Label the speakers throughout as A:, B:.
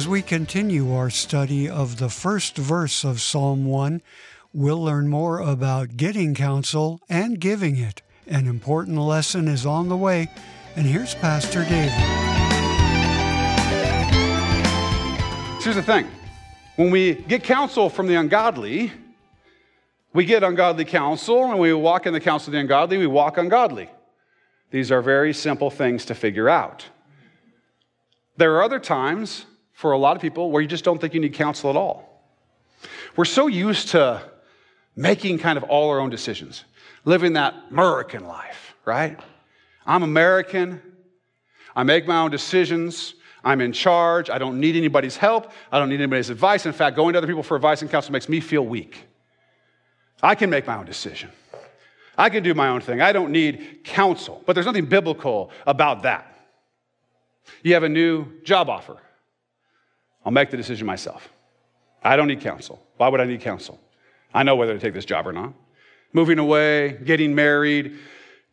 A: As we continue our study of the first verse of Psalm 1, we'll learn more about getting counsel and giving it. An important lesson is on the way, and here's Pastor David.
B: Here's the thing when we get counsel from the ungodly, we get ungodly counsel, and we walk in the counsel of the ungodly, we walk ungodly. These are very simple things to figure out. There are other times for a lot of people where you just don't think you need counsel at all. We're so used to making kind of all our own decisions, living that American life, right? I'm American. I make my own decisions. I'm in charge. I don't need anybody's help. I don't need anybody's advice. In fact, going to other people for advice and counsel makes me feel weak. I can make my own decision. I can do my own thing. I don't need counsel. But there's nothing biblical about that. You have a new job offer. I'll make the decision myself. I don't need counsel. Why would I need counsel? I know whether to take this job or not. Moving away, getting married,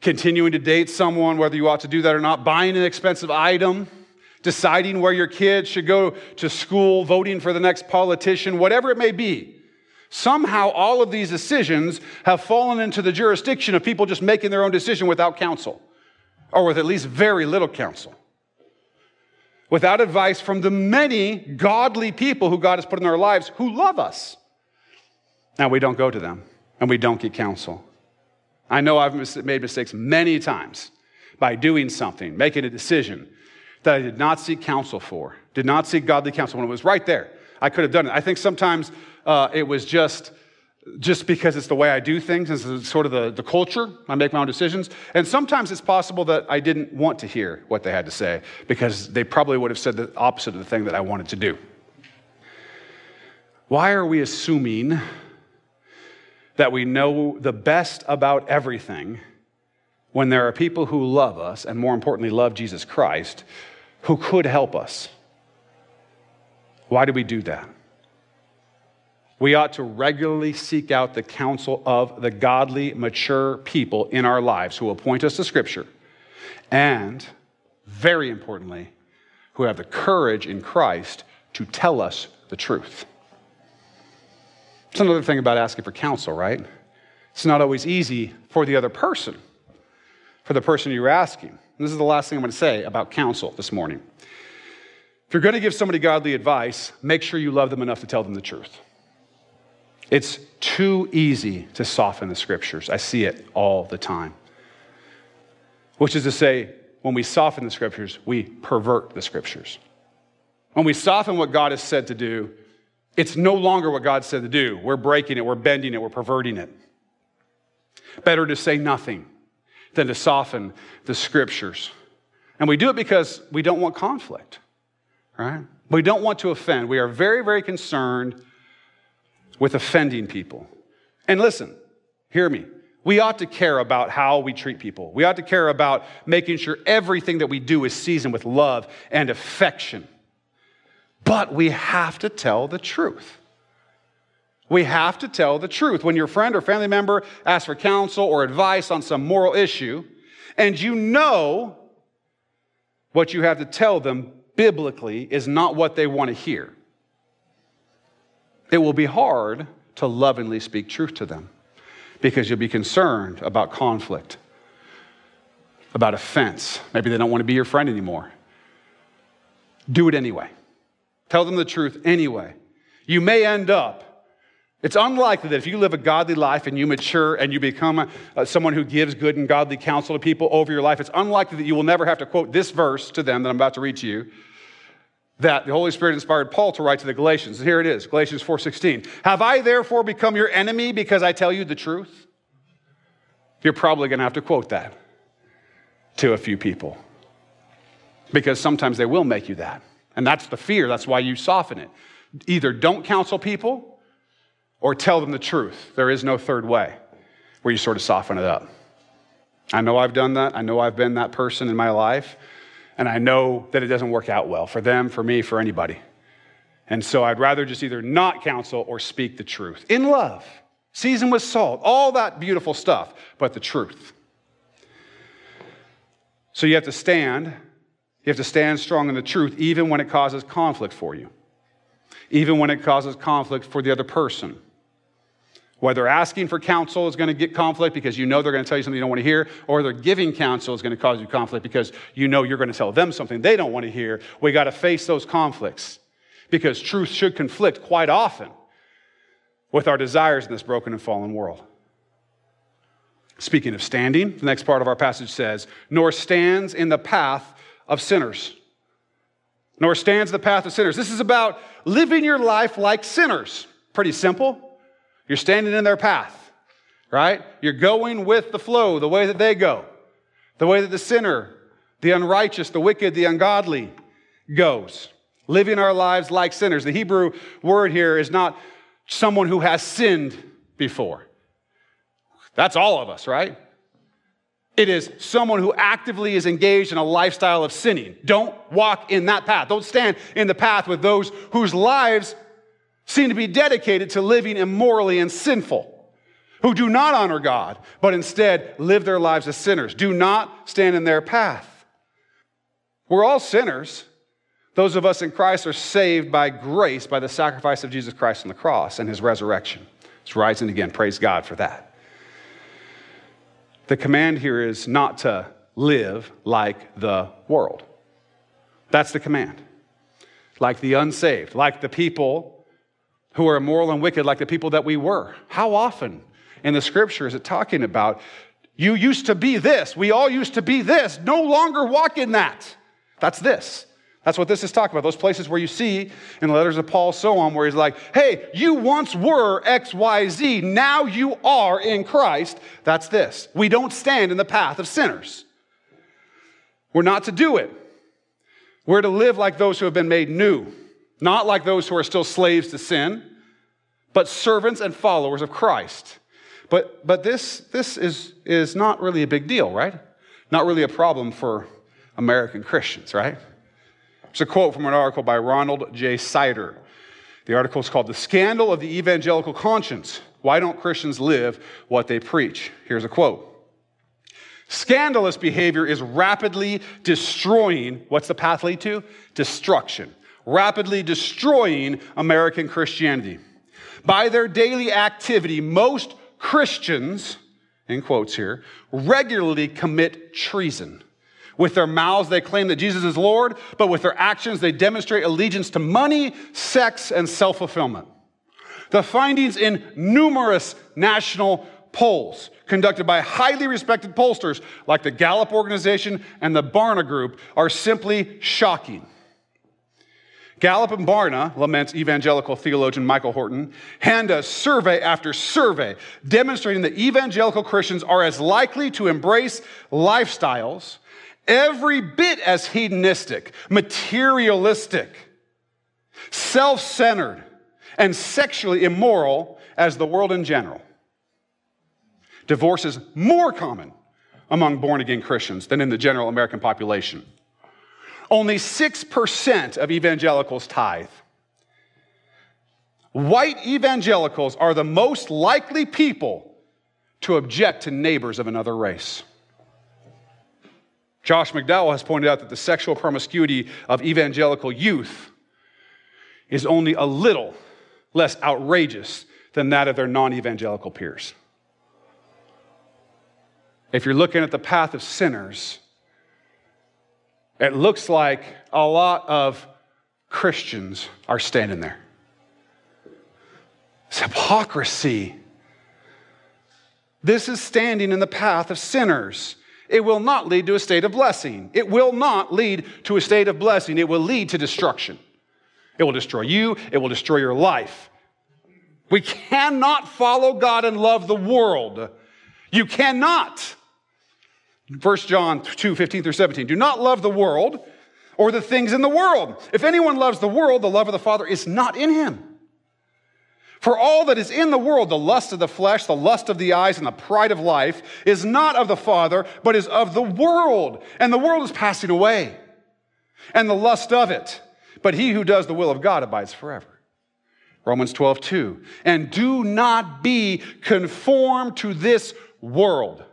B: continuing to date someone, whether you ought to do that or not, buying an expensive item, deciding where your kids should go to school, voting for the next politician, whatever it may be. Somehow, all of these decisions have fallen into the jurisdiction of people just making their own decision without counsel, or with at least very little counsel without advice from the many godly people who God has put in our lives who love us. Now we don't go to them and we don't get counsel. I know I've made mistakes many times by doing something, making a decision that I did not seek counsel for, did not seek godly counsel when it was right there. I could have done it. I think sometimes uh, it was just just because it's the way I do things, it's sort of the, the culture. I make my own decisions. And sometimes it's possible that I didn't want to hear what they had to say because they probably would have said the opposite of the thing that I wanted to do. Why are we assuming that we know the best about everything when there are people who love us, and more importantly, love Jesus Christ, who could help us? Why do we do that? We ought to regularly seek out the counsel of the godly, mature people in our lives who will point us to Scripture, and very importantly, who have the courage in Christ to tell us the truth. It's another thing about asking for counsel, right? It's not always easy for the other person, for the person you're asking. And this is the last thing I'm going to say about counsel this morning. If you're going to give somebody godly advice, make sure you love them enough to tell them the truth. It's too easy to soften the scriptures. I see it all the time. Which is to say, when we soften the scriptures, we pervert the scriptures. When we soften what God has said to do, it's no longer what God said to do. We're breaking it, we're bending it, we're perverting it. Better to say nothing than to soften the scriptures. And we do it because we don't want conflict, right? We don't want to offend. We are very, very concerned with offending people. And listen, hear me. We ought to care about how we treat people. We ought to care about making sure everything that we do is seasoned with love and affection. But we have to tell the truth. We have to tell the truth. When your friend or family member asks for counsel or advice on some moral issue, and you know what you have to tell them biblically is not what they want to hear, it will be hard to lovingly speak truth to them because you'll be concerned about conflict, about offense. Maybe they don't want to be your friend anymore. Do it anyway. Tell them the truth anyway. You may end up it's unlikely that if you live a godly life and you mature and you become a, uh, someone who gives good and godly counsel to people over your life, it's unlikely that you will never have to quote this verse to them that I'm about to read to you that the Holy Spirit inspired Paul to write to the Galatians. And here it is, Galatians 4:16. Have I therefore become your enemy because I tell you the truth? You're probably going to have to quote that to a few people. Because sometimes they will make you that. And that's the fear. That's why you soften it. Either don't counsel people or tell them the truth. There is no third way where you sort of soften it up. I know I've done that. I know I've been that person in my life and I know that it doesn't work out well for them, for me, for anybody. And so I'd rather just either not counsel or speak the truth in love, season with salt, all that beautiful stuff, but the truth. So you have to stand. You have to stand strong in the truth, even when it causes conflict for you. even when it causes conflict for the other person. Whether asking for counsel is going to get conflict because you know they're going to tell you something you don't want to hear, or they're giving counsel is going to cause you conflict because you know you're going to tell them something they don't want to hear. We got to face those conflicts because truth should conflict quite often with our desires in this broken and fallen world. Speaking of standing, the next part of our passage says, nor stands in the path of sinners. Nor stands the path of sinners. This is about living your life like sinners. Pretty simple. You're standing in their path, right? You're going with the flow, the way that they go, the way that the sinner, the unrighteous, the wicked, the ungodly goes. Living our lives like sinners. The Hebrew word here is not someone who has sinned before. That's all of us, right? It is someone who actively is engaged in a lifestyle of sinning. Don't walk in that path. Don't stand in the path with those whose lives seem to be dedicated to living immorally and sinful, who do not honor God, but instead live their lives as sinners. Do not stand in their path. We're all sinners. Those of us in Christ are saved by grace by the sacrifice of Jesus Christ on the cross and his resurrection. It's rising again. Praise God for that. The command here is not to live like the world. That's the command. Like the unsaved, like the people who are immoral and wicked, like the people that we were. How often in the scripture is it talking about you used to be this, we all used to be this, no longer walk in that? That's this. That's what this is talking about. Those places where you see in the letters of Paul, so on, where he's like, hey, you once were XYZ, now you are in Christ. That's this. We don't stand in the path of sinners. We're not to do it. We're to live like those who have been made new, not like those who are still slaves to sin, but servants and followers of Christ. But, but this, this is, is not really a big deal, right? Not really a problem for American Christians, right? It's a quote from an article by Ronald J. Sider. The article is called The Scandal of the Evangelical Conscience Why Don't Christians Live What They Preach? Here's a quote Scandalous behavior is rapidly destroying, what's the path lead to? Destruction. Rapidly destroying American Christianity. By their daily activity, most Christians, in quotes here, regularly commit treason. With their mouths, they claim that Jesus is Lord, but with their actions, they demonstrate allegiance to money, sex, and self fulfillment. The findings in numerous national polls conducted by highly respected pollsters like the Gallup organization and the Barna Group are simply shocking. Gallup and Barna, laments evangelical theologian Michael Horton, hand us survey after survey demonstrating that evangelical Christians are as likely to embrace lifestyles every bit as hedonistic, materialistic, self centered, and sexually immoral as the world in general. Divorce is more common among born again Christians than in the general American population. Only 6% of evangelicals tithe. White evangelicals are the most likely people to object to neighbors of another race. Josh McDowell has pointed out that the sexual promiscuity of evangelical youth is only a little less outrageous than that of their non evangelical peers. If you're looking at the path of sinners, it looks like a lot of Christians are standing there. It's hypocrisy. This is standing in the path of sinners. It will not lead to a state of blessing. It will not lead to a state of blessing. It will lead to destruction. It will destroy you, it will destroy your life. We cannot follow God and love the world. You cannot. 1 John 2 15 through 17. Do not love the world or the things in the world. If anyone loves the world, the love of the Father is not in him. For all that is in the world, the lust of the flesh, the lust of the eyes, and the pride of life, is not of the Father, but is of the world. And the world is passing away, and the lust of it. But he who does the will of God abides forever. Romans 12, 2. And do not be conformed to this world,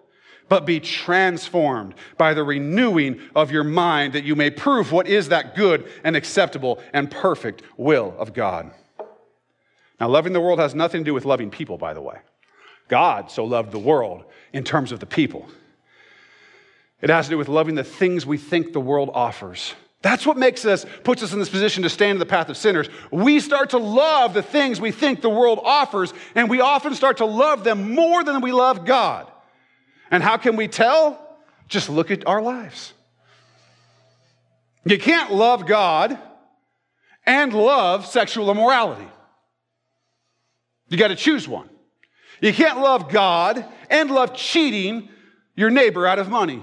B: but be transformed by the renewing of your mind that you may prove what is that good and acceptable and perfect will of God. Now, loving the world has nothing to do with loving people, by the way. God so loved the world in terms of the people. It has to do with loving the things we think the world offers. That's what makes us, puts us in this position to stand in the path of sinners. We start to love the things we think the world offers, and we often start to love them more than we love God. And how can we tell? Just look at our lives. You can't love God and love sexual immorality. You got to choose one. You can't love God and love cheating your neighbor out of money.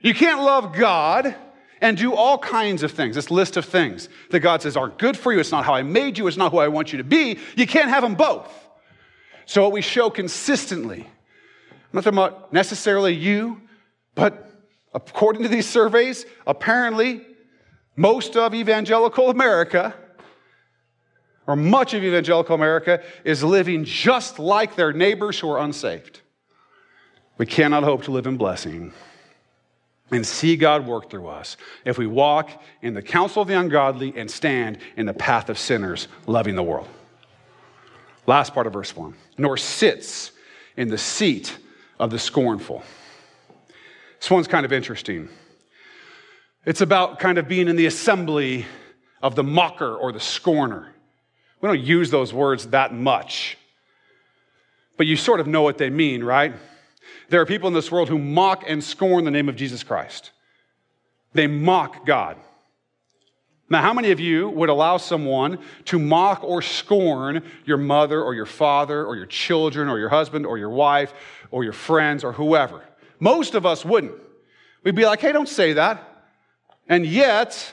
B: You can't love God and do all kinds of things, this list of things that God says aren't good for you. It's not how I made you, it's not who I want you to be. You can't have them both. So, what we show consistently, not talking about necessarily you, but according to these surveys, apparently most of evangelical America, or much of evangelical America, is living just like their neighbors who are unsaved. We cannot hope to live in blessing and see God work through us if we walk in the counsel of the ungodly and stand in the path of sinners, loving the world. Last part of verse 1 nor sits in the seat of the scornful. This one's kind of interesting. It's about kind of being in the assembly of the mocker or the scorner. We don't use those words that much, but you sort of know what they mean, right? There are people in this world who mock and scorn the name of Jesus Christ. They mock God. Now, how many of you would allow someone to mock or scorn your mother or your father or your children or your husband or your wife or your friends or whoever? Most of us wouldn't. We'd be like, hey, don't say that. And yet,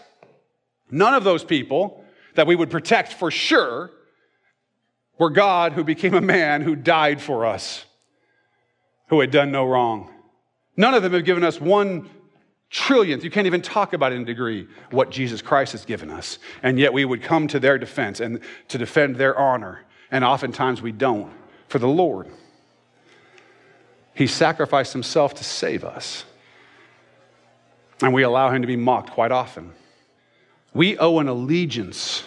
B: none of those people that we would protect for sure were God who became a man who died for us who had done no wrong. None of them have given us one trillionth. You can't even talk about in degree what Jesus Christ has given us. And yet we would come to their defense and to defend their honor. And oftentimes we don't for the Lord. He sacrificed himself to save us. And we allow him to be mocked quite often. We owe an allegiance,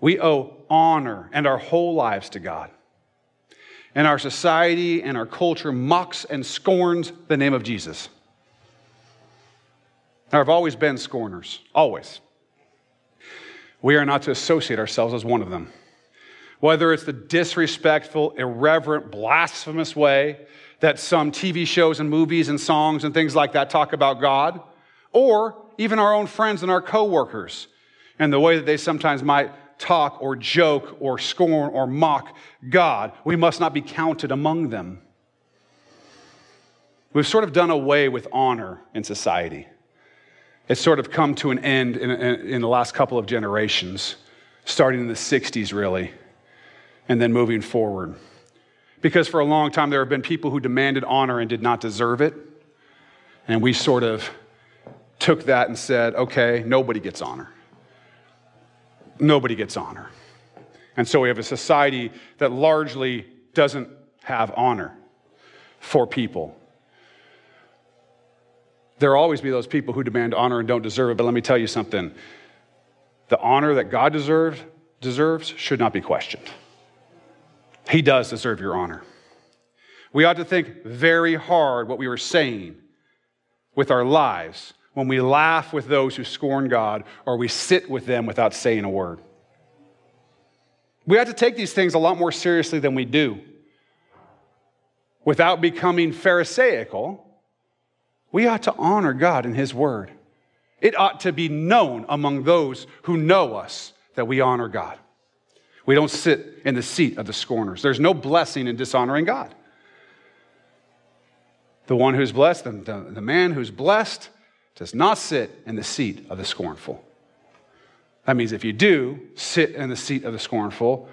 B: we owe honor and our whole lives to God and our society and our culture mocks and scorns the name of Jesus. There have always been scorners, always. We are not to associate ourselves as one of them. Whether it's the disrespectful, irreverent, blasphemous way that some TV shows and movies and songs and things like that talk about God, or even our own friends and our coworkers, and the way that they sometimes might talk or joke or scorn or mock God. We must not be counted among them. We've sort of done away with honor in society. It's sort of come to an end in, in, in, the last couple of generations, starting in the 60s, really, and then moving forward. Because for a long time, there have been people who demanded honor and did not deserve it. And we sort of took that and said, okay, nobody gets honor nobody gets honor. And so we have a society that largely doesn't have honor for people. There will always be those people who demand honor and don't deserve it, but let me tell you something. The honor that God deserves, deserves should not be questioned. He does deserve your honor. We ought to think very hard what we were saying with our lives when we laugh with those who scorn God or we sit with them without saying a word. We have to take these things a lot more seriously than we do. Without becoming Pharisaical, we ought to honor God and His Word. It ought to be known among those who know us that we honor God. We don't sit in the seat of the scorners. There's no blessing in dishonoring God. The one who's blessed, the, the, the man who's blessed, does not sit in the seat of the scornful. That means if you do sit in the seat of the scornful,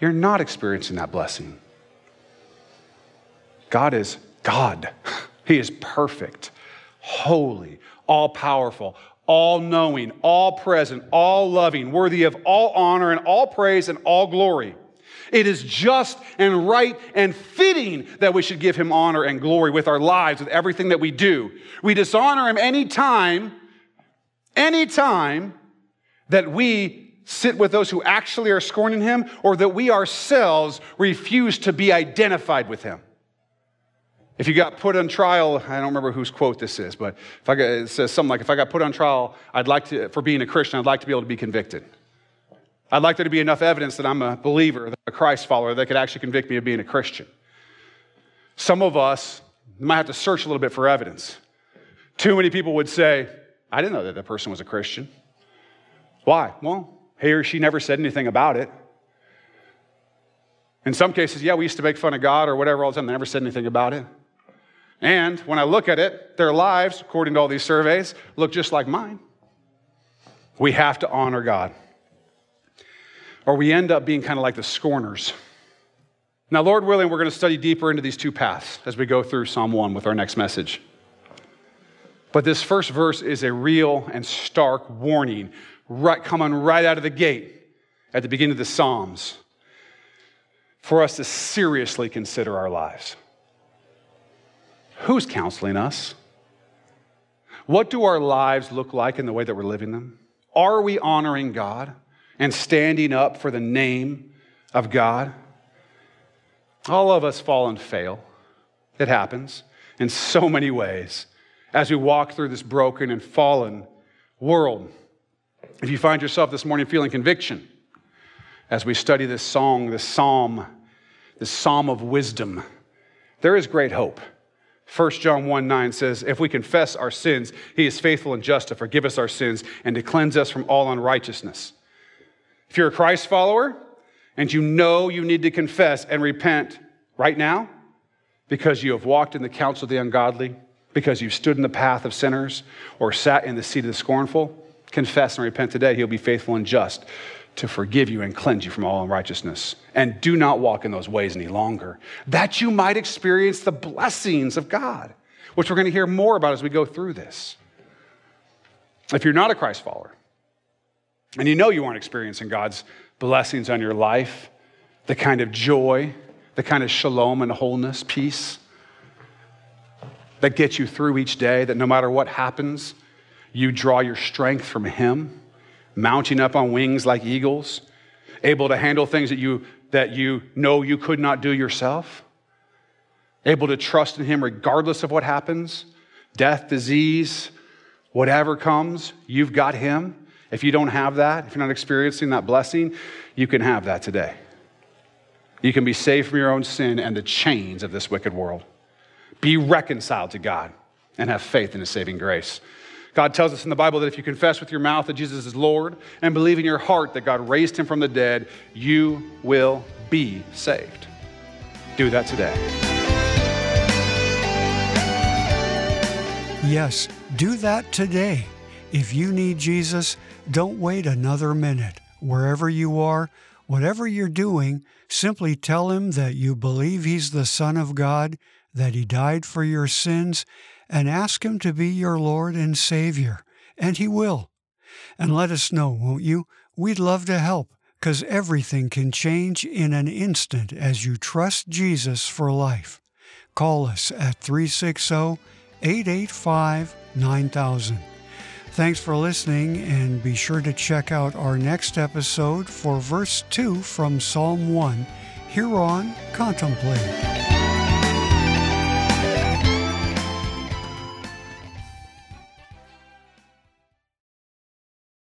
B: you're not experiencing that blessing. God is God. He is perfect, holy, all powerful, all knowing, all present, all loving, worthy of all honor and all praise and all glory. It is just and right and fitting that we should give him honor and glory with our lives, with everything that we do. We dishonor him anytime, anytime that we sit with those who actually are scorning him or that we ourselves refuse to be identified with him. If you got put on trial, I don't remember whose quote this is, but if I got, it says something like, if I got put on trial, I'd like to, for being a Christian, I'd like to be able to be convicted. I'd like there to be enough evidence that I'm a believer, a Christ follower, that could actually convict me of being a Christian. Some of us might have to search a little bit for evidence. Too many people would say, I didn't know that that person was a Christian. Why? Well, he or she never said anything about it. In some cases, yeah, we used to make fun of God or whatever all the time. They never said anything about it. And when I look at it, their lives, according to all these surveys, look just like mine. We have to honor God. Or we end up being kind of like the scorners. Now, Lord willing, we're going to study deeper into these two paths as we go through Psalm 1 with our next message. But this first verse is a real and stark warning, right, coming right out of the gate at the beginning of the Psalms, for us to seriously consider our lives. Who's counseling us? What do our lives look like in the way that we're living them? Are we honoring God and standing up for the name of God? All of us fall and fail. It happens in so many ways as we walk through this broken and fallen world. If you find yourself this morning feeling conviction as we study this song, this psalm, this psalm of wisdom, there is great hope. 1 John 1 9 says, If we confess our sins, he is faithful and just to forgive us our sins and to cleanse us from all unrighteousness. If you're a Christ follower and you know you need to confess and repent right now because you have walked in the counsel of the ungodly, because you've stood in the path of sinners or sat in the seat of the scornful, confess and repent today. He'll be faithful and just to forgive you and cleanse you from all unrighteousness. And do not walk in those ways any longer, that you might experience the blessings of God, which we're going to hear more about as we go through this. If you're not a Christ follower, and you know you aren't experiencing God's blessings on your life, the kind of joy, the kind of shalom and wholeness, peace that gets you through each day, that no matter what happens, you draw your strength from Him mounting up on wings like eagles, able to handle things that you, that you know you could not do yourself, able to trust in Him regardless of what happens death, disease, whatever comes, you've got Him. If you don't have that, if you're not experiencing that blessing, you can have that today. You can be saved from your own sin and the chains of this wicked world. Be reconciled to God and have faith in His saving grace. God tells us in the Bible that if you confess with your mouth that Jesus is Lord and believe in your heart that God raised him from the dead, you will be saved. Do that today.
A: Yes, do that today. If you need Jesus, don't wait another minute. Wherever you are, whatever you're doing, simply tell him that you believe he's the Son of God, that he died for your sins, and ask Him to be your Lord and Savior, and He will. And let us know, won't you? We'd love to help, because everything can change in an instant as you trust Jesus for life. Call us at 360 885 9000. Thanks for listening, and be sure to check out our next episode for verse 2 from Psalm 1 here on Contemplate.